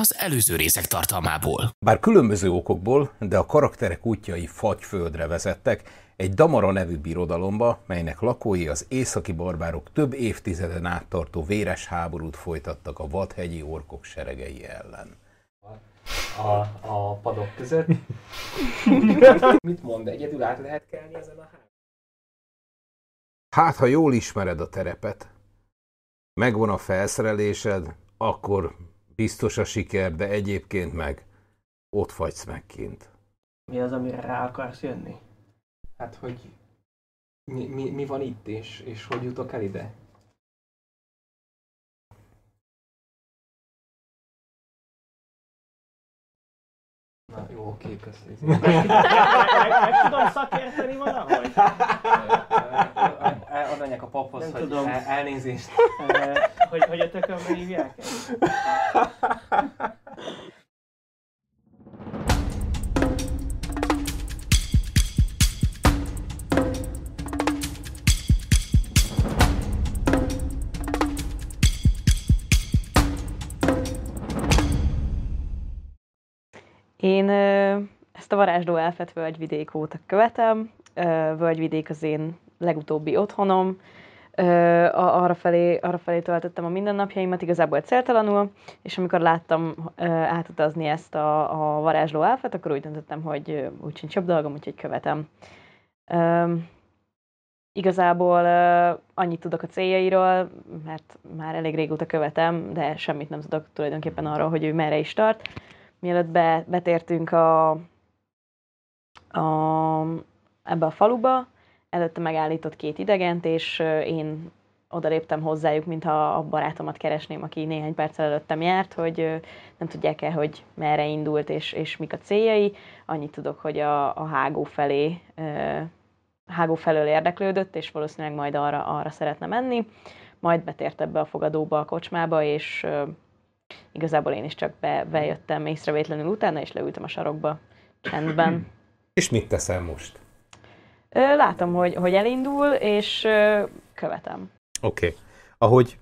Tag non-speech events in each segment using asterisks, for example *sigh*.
az előző részek tartalmából. Bár különböző okokból, de a karakterek útjai fagyföldre vezettek, egy Damara nevű birodalomba, melynek lakói az északi barbárok több évtizeden át tartó véres háborút folytattak a vadhegyi orkok seregei ellen. A, a padok között. *laughs* Mit mond? Egyedül át lehet kelni ezen a ház? Hát, ha jól ismered a terepet, megvan a felszerelésed, akkor biztos a siker, de egyébként meg ott fagysz meg kint. Mi az, amire rá akarsz jönni? Hát, hogy mi, mi, mi van itt, és, és hogy jutok el ide? Na jó, oké, köszönöm. Meg tudom szakérteni valahogy? *laughs* Adanyák a paphoz, Nem hogy tudom. el- elnézést. *laughs* Eh, hogy, hogy a tökönbe hívják? Én ö, ezt a varázsló elfet völgyvidék óta követem. Ö, Völgyvidék az én legutóbbi otthonom. Arra, felé, arra felé töltöttem a mindennapjaimat, igazából céltalanul, és amikor láttam átutazni ezt a, a varázsló elfet, akkor úgy döntöttem, hogy úgy sincs jobb dolgom, úgyhogy követem. Igazából annyit tudok a céljairól, mert már elég régóta követem, de semmit nem tudok tulajdonképpen arról, hogy ő merre is tart mielőtt be, betértünk a, a, ebbe a faluba, előtte megállított két idegent, és én odaléptem hozzájuk, mintha a barátomat keresném, aki néhány perccel előttem járt, hogy nem tudják-e, hogy merre indult, és, és mik a céljai. Annyit tudok, hogy a, a hágó felé, hágó felől érdeklődött, és valószínűleg majd arra, arra szeretne menni. Majd betért ebbe a fogadóba, a kocsmába, és igazából én is csak be, bejöttem észrevétlenül utána, és leültem a sarokba csendben. *clears throat* És mit teszel most? Látom, hogy, hogy elindul, és követem. Oké. Okay. Ahogy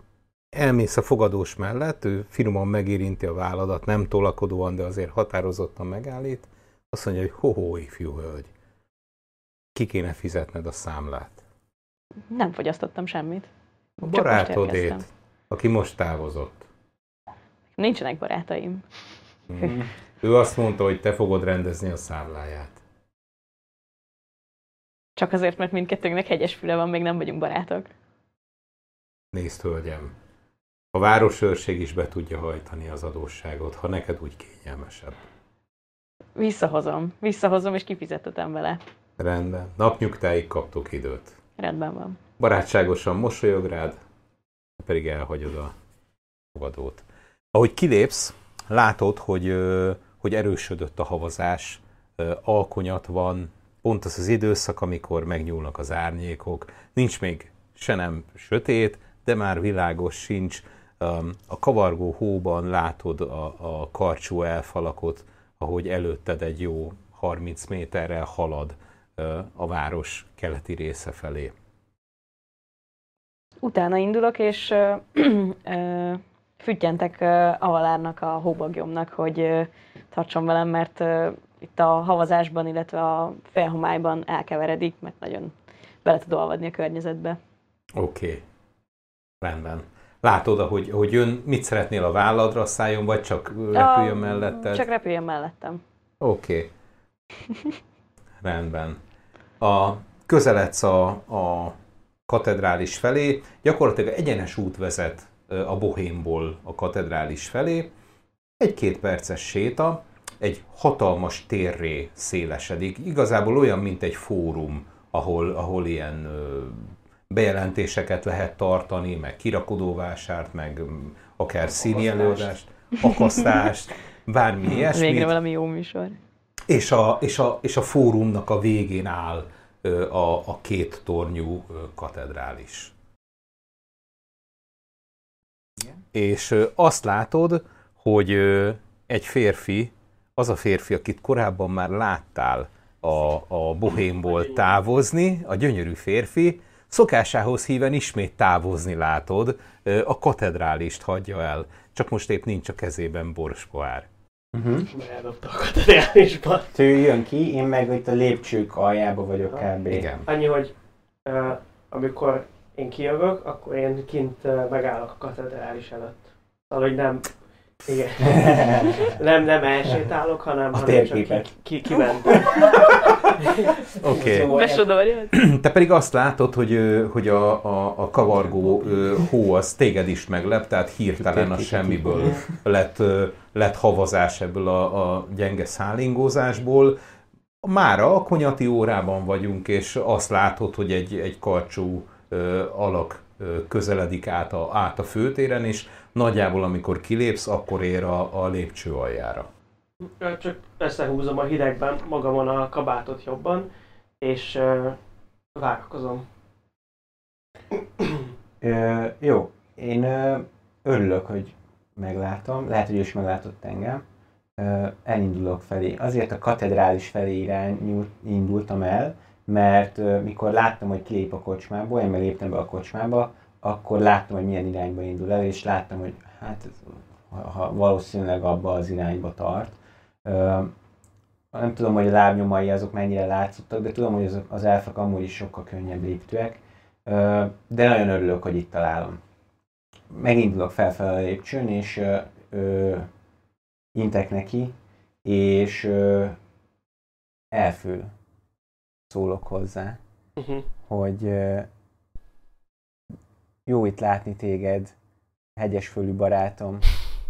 elmész a fogadós mellett, ő finoman megérinti a válladat, nem tolakodóan, de azért határozottan megállít, azt mondja, hogy ho-ho, ifjú hölgy, ki kéne fizetned a számlát? Nem fogyasztottam semmit. A barátodét, aki most távozott. Nincsenek barátaim. Hmm. Ő azt mondta, hogy te fogod rendezni a számláját. Csak azért, mert mindkettőnknek hegyes füle van, még nem vagyunk barátok. Nézd, hölgyem, a városőrség is be tudja hajtani az adósságot, ha neked úgy kényelmesebb. Visszahozom. Visszahozom, és kifizetetem vele. Rendben. Napnyugtáig kaptok időt. Rendben van. Barátságosan mosolyog rád, pedig elhagyod a fogadót. Ahogy kilépsz, látod, hogy, hogy erősödött a havazás, alkonyat van, pont az az időszak, amikor megnyúlnak az árnyékok. Nincs még se nem sötét, de már világos sincs. A kavargó hóban látod a, a karcsú elfalakot, ahogy előtted egy jó 30 méterrel halad a város keleti része felé. Utána indulok, és ö, ö, füttyentek Avalárnak, a hóbagyomnak, hogy ö, tartson velem, mert itt a havazásban, illetve a felhomályban elkeveredik, mert nagyon bele tud olvadni a környezetbe. Oké. Okay. Rendben. Látod, hogy, hogy jön, mit szeretnél a válladra szálljon, vagy csak repüljön A- melletted? Csak repüljön mellettem. Oké. Okay. *laughs* Rendben. A, közeledsz a, a katedrális felé, gyakorlatilag egyenes út vezet a Bohémból a katedrális felé. Egy-két perces séta, egy hatalmas térré szélesedik. Igazából olyan, mint egy fórum, ahol, ahol ilyen ö, bejelentéseket lehet tartani, meg kirakodóvásárt, meg akár színi előadást, akasztást, bármi ilyesmit. Végre valami jó műsor. És a, és, a, és a fórumnak a végén áll ö, a, a két tornyú katedrális. És ö, azt látod, hogy ö, egy férfi, az a férfi, akit korábban már láttál a, a bohémból távozni, a gyönyörű férfi, szokásához híven ismét távozni látod, a katedrálist hagyja el, csak most épp nincs a kezében borspoár. Uh-huh. Eldobta a katedrálisba. Ő jön ki, én meg itt a lépcsők aljába vagyok kb. Igen. Annyi, hogy uh, amikor én kijövök, akkor én kint uh, megállok a katedrális előtt. Szóval, hogy nem, igen, *laughs* nem, nem elsétálok, hanem, A hanem csak térképet. ki, ki, kiment. *laughs* Oké. Okay. Besodorjad? *clears throat* Te pedig azt látod, hogy, hogy a, a, a kavargó hó az téged is meglep, tehát hirtelen a semmiből *laughs* lett, lett havazás ebből a, a gyenge szállingózásból. Mára a konyati órában vagyunk, és azt látod, hogy egy, egy karcsú ö, alak közeledik át a, át a főtéren, és nagyjából amikor kilépsz, akkor ér a, a lépcső aljára. Csak összehúzom a hidegben magamon a kabátot jobban, és uh, várakozom. Ö, jó, én ö, örülök, hogy meglátom, lehet, hogy ő is meglátott engem. Ö, elindulok felé. Azért a katedrális felé irány indultam el, mert mikor láttam, hogy kilép a kocsmából, én léptem be a kocsmába, akkor láttam, hogy milyen irányba indul el, és láttam, hogy hát ha, valószínűleg abba az irányba tart. Nem tudom, hogy a lábnyomai azok mennyire látszottak, de tudom, hogy az, az elfek amúgy is sokkal könnyebb léptőek. De nagyon örülök, hogy itt találom. Megindulok felfelé a lépcsőn, és intek neki, és elfül szólok hozzá, Uh-huh. hogy jó itt látni téged, hegyesfölű barátom,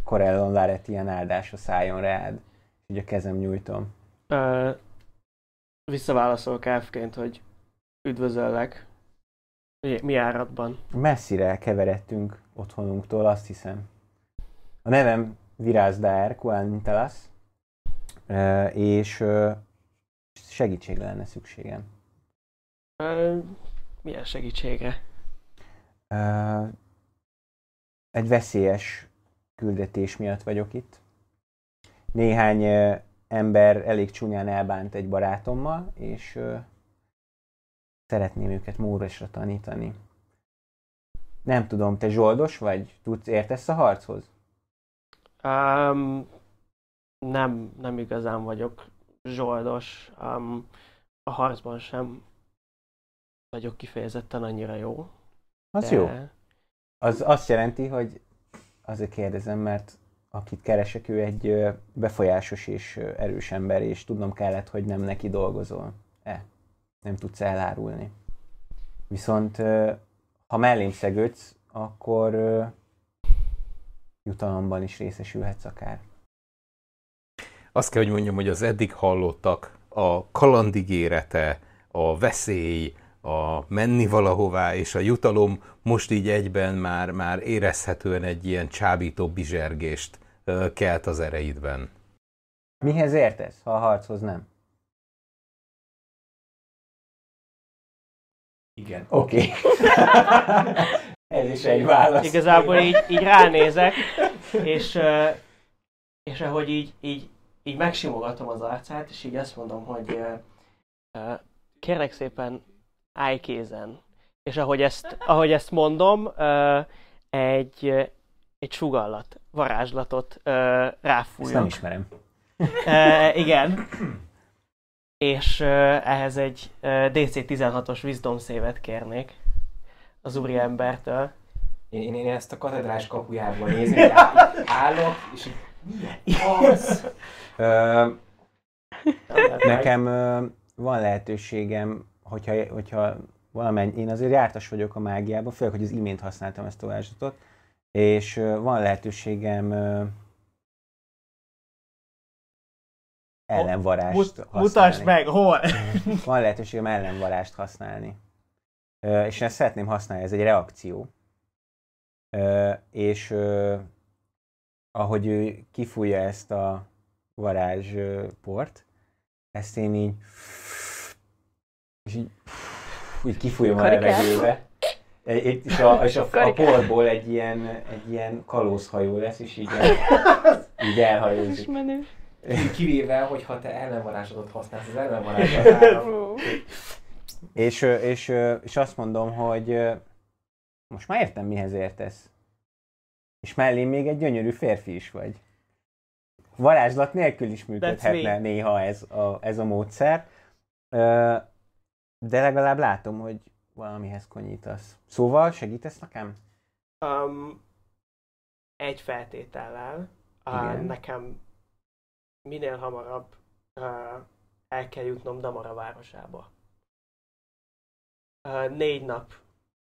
Corellon Laretian áldása szálljon rád, így a kezem nyújtom. Uh, visszaválaszolok elfként, hogy üdvözöllek. Mi, mi áradban? Messzire keveredtünk otthonunktól, azt hiszem. A nevem Virázdár Kuanintalas, ö, és segítségre lenne szükségem. Uh, milyen segítségre? Ö, Egy veszélyes küldetés miatt vagyok itt. Néhány ö, ember elég csúnyán elbánt egy barátommal, és ö, szeretném őket mórosra tanítani. Nem tudom, te zsoldos vagy? Tudsz, értesz a harchoz? Um, nem, nem igazán vagyok zsoldos. Um, a harcban sem vagyok kifejezetten annyira jó. Az de- jó. Az azt jelenti, hogy azért kérdezem, mert akit keresek, ő egy befolyásos és erős ember, és tudnom kellett, hogy nem neki dolgozol. E, nem tudsz elárulni. Viszont ha mellém szegődsz, akkor jutalomban is részesülhetsz akár. Azt kell, hogy mondjam, hogy az eddig hallottak, a kalandigérete, a veszély, a menni valahová és a jutalom most így egyben már, már érezhetően egy ilyen csábító bizsergést kelt az ereidben. Mihez értesz, ha a harchoz nem? Igen. Oké. *laughs* Ez is egy válasz. Igazából így, így ránézek, és, és ahogy így, így, így megsimogatom az arcát, és így azt mondom, hogy kérlek szépen állj kézen. És ahogy ezt, ahogy ezt mondom, egy, egy sugallat, varázslatot ö, Ezt ráfújok. nem ismerem. E, igen. És ehhez egy e, DC 16-os Wisdom szévet kérnék az úri embertől. Én, én, én ezt a katedrás kapujából nézem, állok, és így, az? Nekem van lehetőségem, hogyha, hogyha valamennyi, én azért jártas vagyok a mágiában, főleg, hogy az imént használtam ezt a varázslatot, és van lehetőségem ellenvarást Mut, használni. mutasd meg, hol! Van lehetőségem ellenvarást használni. És ezt szeretném használni, ez egy reakció. És ahogy ő kifújja ezt a varázsport, ezt én így és így, így kifújom a levegőbe. És a, és a, a porból egy ilyen, egy ilyen kalózhajó lesz, és így, *laughs* így elhajózik. Kivéve, hogyha te ellenvarázslatot használsz az ellenvarázslatára. *laughs* És, és, és azt mondom, hogy most már értem, mihez értesz. És mellé még egy gyönyörű férfi is vagy. Varázslat nélkül is működhetne néha ez a, ez a módszer. De legalább látom, hogy valamihez konyítasz. Szóval segítesz nekem? Um, egy feltétellel. Uh, nekem minél hamarabb uh, el kell jutnom Damara városába. Uh, négy nap,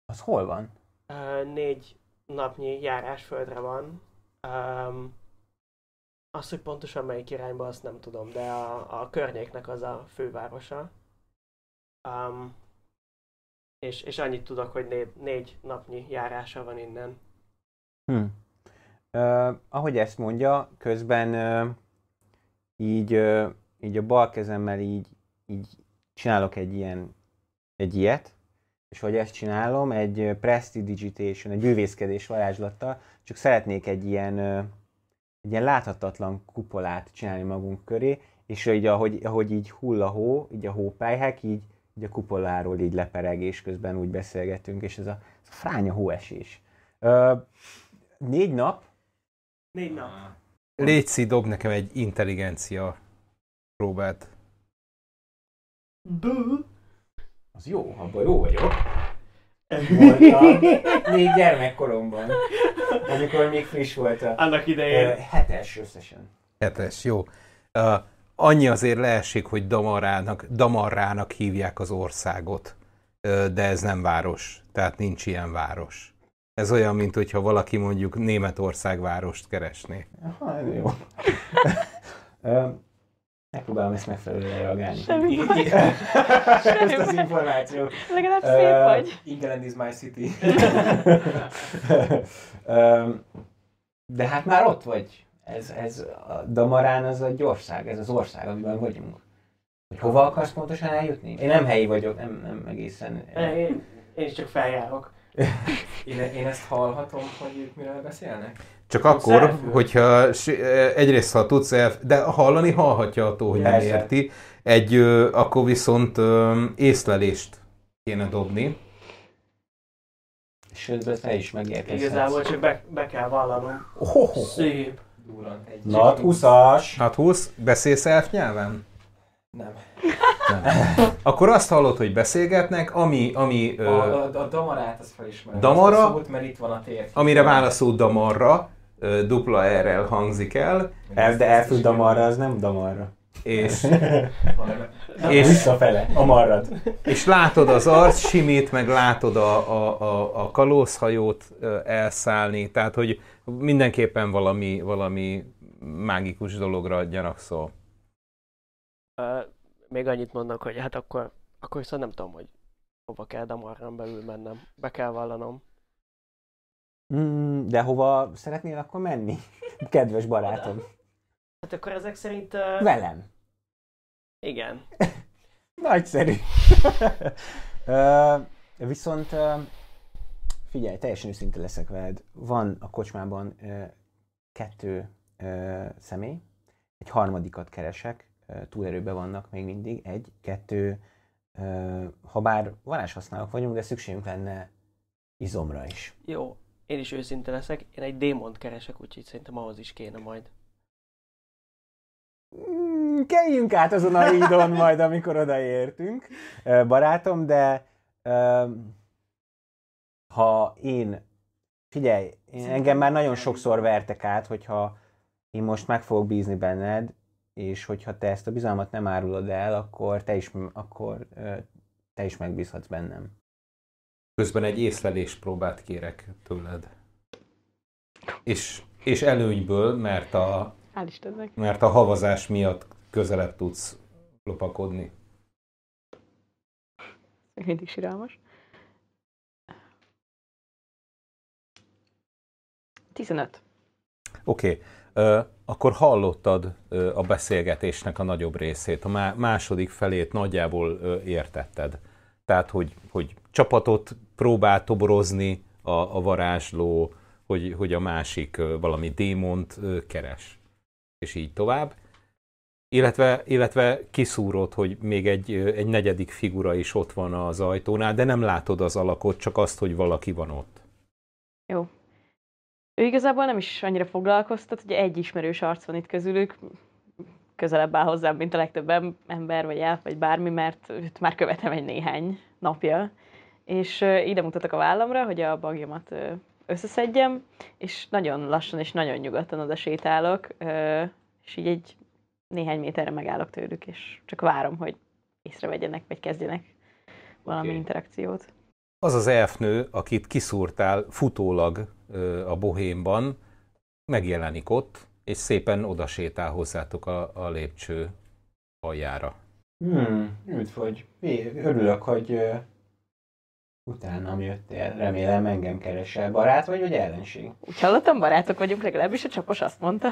Az hol van? uh, négy napnyi járásföldre van. Um, azt, hogy pontosan melyik irányba, azt nem tudom, de a, a környéknek az a fővárosa. Um, és, és annyit tudok, hogy négy, négy napnyi járása van innen. Hm. Uh, ahogy ezt mondja, közben uh, így, uh, így a bal kezemmel így, így csinálok egy ilyen, egy ilyet, és hogy ezt csinálom, egy prestidigitation, egy bűvészkedés varázslattal, csak szeretnék egy ilyen, egy ilyen láthatatlan kupolát csinálni magunk köré, és így ahogy, ahogy így hull a hó, így a hópelyhek, így, így a kupoláról így lepereg, és közben úgy beszélgetünk, és ez a, ez a fránya hóesés. Uh, négy nap, Négy nap. Léci, dob nekem egy intelligencia próbát. Bú. Az jó, abban jó vagyok. Voltam még gyermekkoromban, amikor még friss volt a Annak idején. hetes összesen. Hetes, jó. Uh, annyi azért leesik, hogy Damarrának, Damarrának hívják az országot, uh, de ez nem város, tehát nincs ilyen város. Ez olyan, mint hogyha valaki mondjuk Németország várost keresné. Aha, jó. *laughs* Megpróbálom ezt megfelelően reagálni. Semmi baj. Ezt az információt. Legalább szép vagy. England is my city. *laughs* De hát már ott vagy. Ez, ez a Damarán az egy ország, ez az ország, amiben vagyunk. Hogy hova akarsz pontosan eljutni? Én nem helyi vagyok, nem, nem egészen. Én, én is csak feljárok. *laughs* Én, én ezt hallhatom, hogy ők miről beszélnek? Csak akkor, elfül? hogyha s- egyrészt, ha tudsz el, de hallani hallhatja attól, hogy nem érti, egy, ö, akkor viszont ö, észlelést kéne dobni. És közben te is megérkezhetsz. Igazából csak be, be kell vallanom. Oh, Szép. Nat 20-as. Hát 20, beszélsz elf nyelven? Nem. Akkor azt hallod, hogy beszélgetnek, ami, ami, A, ö, a, a damarát azt felismerem. Damara? Azt szót, mert itt van a tér. amire válaszol damarra, dupla R-rel hangzik el, El, de elfül damarra, az nem damarra. és, *laughs* és, Visszafele, a marrat. és látod az arc simít, meg látod a, a, a, a kalózhajót elszállni, tehát hogy mindenképpen valami, valami mágikus dologra gyanakszol. Uh, még annyit mondok, hogy hát akkor, akkor viszont nem tudom, hogy hova kell Damarran belül mennem. Be kell vallanom. Mm, de hova szeretnél akkor menni? *laughs* Kedves barátom. Hát akkor ezek szerint... Uh, Velem. igen. *laughs* Nagyszerű. *laughs* Ö, viszont ö, figyelj, teljesen őszinte leszek veled. Van a kocsmában ö, kettő ö, személy, egy harmadikat keresek, ö, túlerőben vannak még mindig, egy, kettő, ö, ha bár varázshasználók vagyunk, de szükségünk lenne izomra is. Jó, én is őszinte leszek. Én egy démont keresek, úgyhogy szerintem ahhoz is kéne majd. Mm, Keljünk át azon a hídon *laughs* majd, amikor odaértünk, barátom, de ö, ha én, figyelj, én, engem már nagyon sokszor vertek át, hogyha én most meg fogok bízni benned, és hogyha te ezt a bizalmat nem árulod el, akkor te is, akkor, te is megbízhatsz bennem. Közben egy észlelés próbát kérek tőled. És, és előnyből, mert a, mert a havazás miatt közelebb tudsz lopakodni. Mindig siralmas. 15. Oké, okay. akkor hallottad a beszélgetésnek a nagyobb részét, a má- második felét nagyjából értetted. Tehát, hogy, hogy csapatot próbál toborozni a, a varázsló, hogy, hogy a másik valami démont keres, és így tovább. illetve, illetve kiszúrod, hogy még egy, egy negyedik figura is ott van az ajtónál, de nem látod az alakot, csak azt, hogy valaki van ott. Ő igazából nem is annyira foglalkoztat, hogy egy ismerős arc van itt közülük, közelebb áll hozzám, mint a legtöbb em- ember, vagy elf, vagy bármi, mert őt már követem egy néhány napja. És ide mutatok a vállamra, hogy a bagjamat összeszedjem, és nagyon lassan és nagyon nyugodtan oda sétálok, és így egy néhány méterre megállok tőlük, és csak várom, hogy észrevegyenek, vagy kezdjenek valami Oké. interakciót. Az az elfnő, akit kiszúrtál futólag a bohémban, megjelenik ott, és szépen oda sétál hozzátok a, a lépcső aljára. Hmm, üdv vagy. Örülök, hogy utánam jöttél. Remélem engem keresel. Barát vagy, vagy ellenség? Úgy hallottam, barátok vagyunk, legalábbis a csapos azt mondta.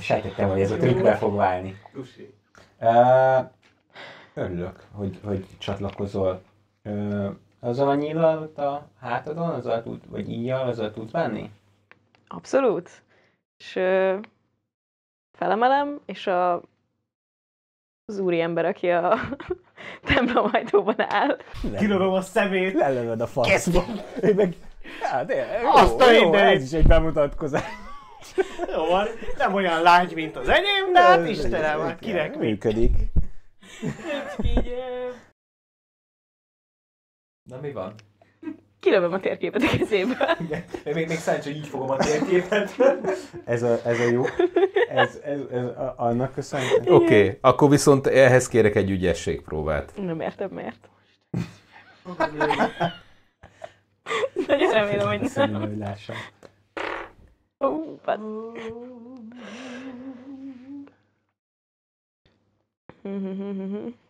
Sejtettem, hogy ez a trükkbe fog válni. Uh, örülök, hogy, hogy csatlakozol. Uh, azzal a nyílal ott a hátadon, azzal tud, vagy íjjal, azzal tudsz bánni? Abszolút. És ö, felemelem, és a, az úri ember, aki a *laughs* templom ajtóban áll, Kilövöm a szemét. Lelövöd a faszba. Ő meg... Hát, jó, Azt a jó, ez is egy bemutatkozás. Jó van, nem olyan lágy, mint az enyém, de hát Istenem, hát kinek mi? Működik. Ö, Na mi van? Kilövöm a térképet a kezéből. Még, még szerencsé, hogy így fogom a térképet. Ez a, ez a jó. Ez, ez, ez a, annak köszönhető. Oké, okay, akkor viszont ehhez kérek egy ügyességpróbát. Nem értem miért. *laughs* Nagyon remélem, hogy nem. Hogy lássam. Ó, vad. *laughs*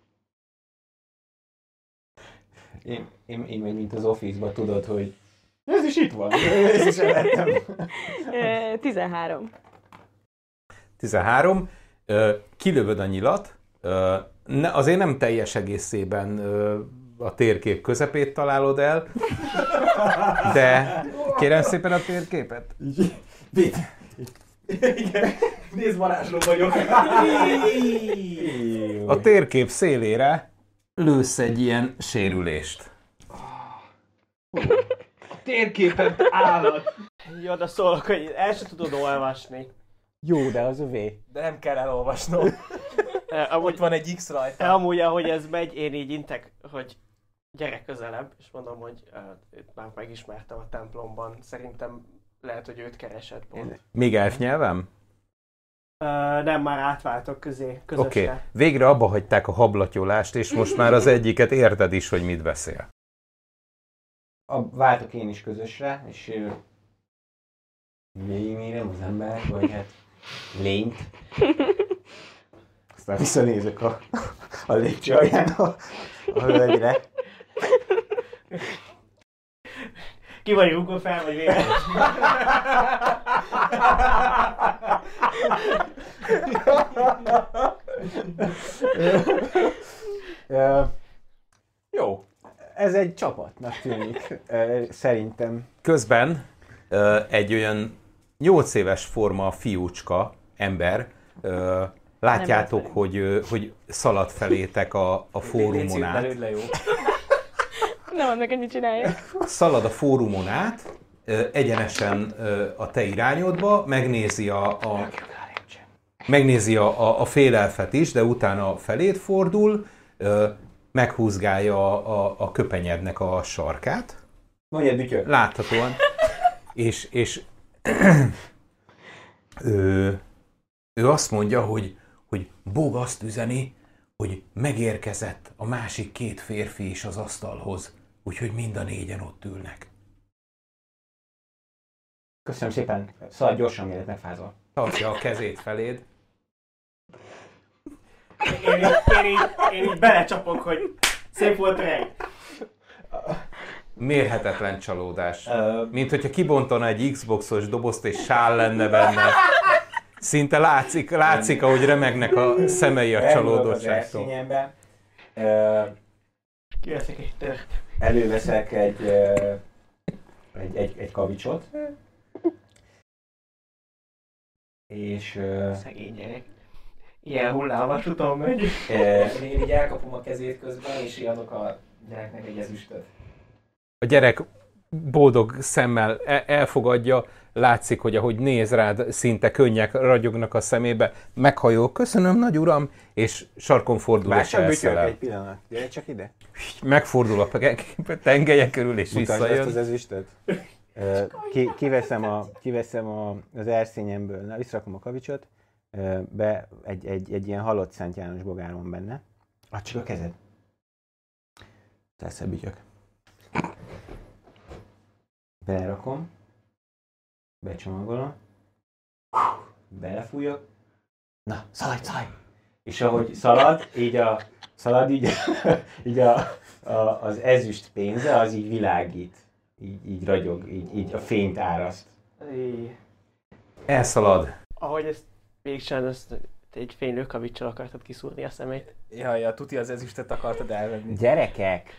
Én, én, én meg mint az Office-ba tudod, hogy ez is itt van. *laughs* Ez is lettem. Ö, 13. 13. Ö, kilövöd a nyilat, ne, azért nem teljes egészében a térkép közepét találod el, de kérem szépen a térképet. Vitt. Igen. Nézd, varázsló vagyok. A térkép szélére lősz egy ilyen sérülést. Térképen állat. Jó, de szólok, hogy el sem tudod olvasni. Jó, de az övé. De nem kell elolvasnom. *laughs* Eh, Ott Amúgy, van egy X rajta. eh, amúgy, ahogy ez megy, én így intek, hogy gyere közelebb, és mondom, hogy uh, őt már megismertem a templomban. Szerintem lehet, hogy őt keresett pont. Én- Még elf nyelvem? Uh, nem, már átváltok közé, közösre. Oké, okay. végre abba hagyták a hablatyolást, és most már az egyiket érted is, hogy mit beszél. A, váltok én is közösre, és végigmérem az ember, vagy hát lényt. Aztán visszanézek a, a lépcső alján a, a hölgyre. Ki vagy rúgva fel, vagy vége? *laughs* Jó, ez egy csapatnak tűnik, szerintem. Közben egy olyan 8 éves forma fiúcska, ember, látjátok, hogy, hogy szalad felétek a, a fórumon át. Nem annak, hogy mit csináljak. Szalad a fórumon át, egyenesen a te irányodba, megnézi a, a megnézi a, a, a félelfet is, de utána felét fordul, ö, meghúzgálja a, a, a köpenyednek a sarkát, egy bütyök. láthatóan, és, és *clears throat* ő, ő azt mondja, hogy, hogy Bog azt üzeni, hogy megérkezett a másik két férfi is az asztalhoz, úgyhogy mind a négyen ott ülnek. Köszönöm szépen. Szaladj gyorsan, mielőtt megfázol. Tartja a kezét feléd. Én így, én így, én így belecsapok, hogy szép volt rej. Mérhetetlen csalódás. Mint hogyha kibontana egy Xboxos dobozt és sál lenne benne. Szinte látszik, látszik, ahogy remegnek a szemei a csalódottságtól. Kiveszek egy tört. előveszek egy, egy, egy, egy kavicsot. És Szegény gyerek. Ilyen hullámvasúton megy. E, Én így elkapom a kezét közben, és adok a gyereknek egy ezüstöt. A gyerek boldog szemmel e- elfogadja, látszik, hogy ahogy néz rád, szinte könnyek ragyognak a szemébe, meghajol, köszönöm, nagy uram, és sarkon fordul és elszelel. egy pillanat. Gyere csak ide. Megfordul a *laughs* tengelye körül, és Mutasd ezt az visszajön. ezüstöt. Ki, kiveszem, a, kiveszem a, az erszényemből, na, visszarakom a kavicsot, be egy, egy, egy ilyen halott Szent János bogár van benne. Add csak a kezed. Tesz a bütyök. Belerakom. Becsomagolom. Belefújok. Na, szaladj, szaladj! És ahogy szalad, így a, szalad, így, *laughs* így a, a, az ezüst pénze, az így világít. Így, így ragyog, így, így a fényt áraszt. Elszalad. Ahogy ezt végigcsinálod, ezt egy fénylő kavicsal akartad kiszúrni a szemét. Ja, ja, tuti az ezüstöt akartad elvenni. Gyerekek!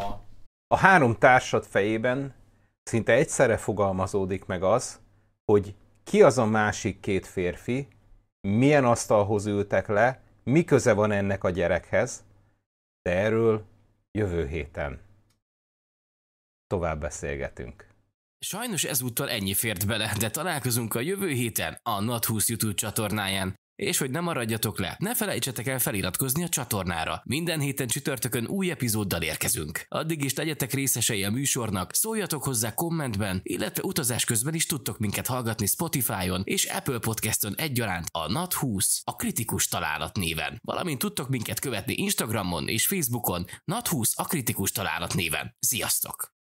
A... A három társad fejében szinte egyszerre fogalmazódik meg az, hogy ki az a másik két férfi, milyen asztalhoz ültek le, mi köze van ennek a gyerekhez, de erről jövő héten tovább beszélgetünk. Sajnos ezúttal ennyi fért bele, de találkozunk a jövő héten a NAT20 YouTube csatornáján. És hogy ne maradjatok le, ne felejtsetek el feliratkozni a csatornára. Minden héten csütörtökön új epizóddal érkezünk. Addig is legyetek részesei a műsornak, szóljatok hozzá kommentben, illetve utazás közben is tudtok minket hallgatni Spotify-on és Apple Podcaston egyaránt a NAT20, a kritikus találat néven. Valamint tudtok minket követni Instagramon és Facebookon NAT20, a kritikus találat néven. Sziasztok!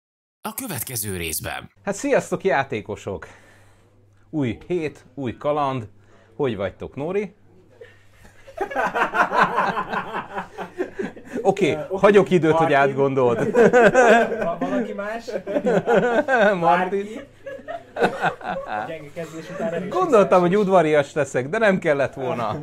A következő részben. Hát sziasztok játékosok! Új hét, új kaland. Hogy vagytok, Nóri? *laughs* Oké, okay, hagyok időt, hogy Martin. átgondold. *laughs* Van valaki más? *laughs* Martin. Gyenge kezdés után erős Gondoltam, hogy udvarias leszek, de nem kellett volna.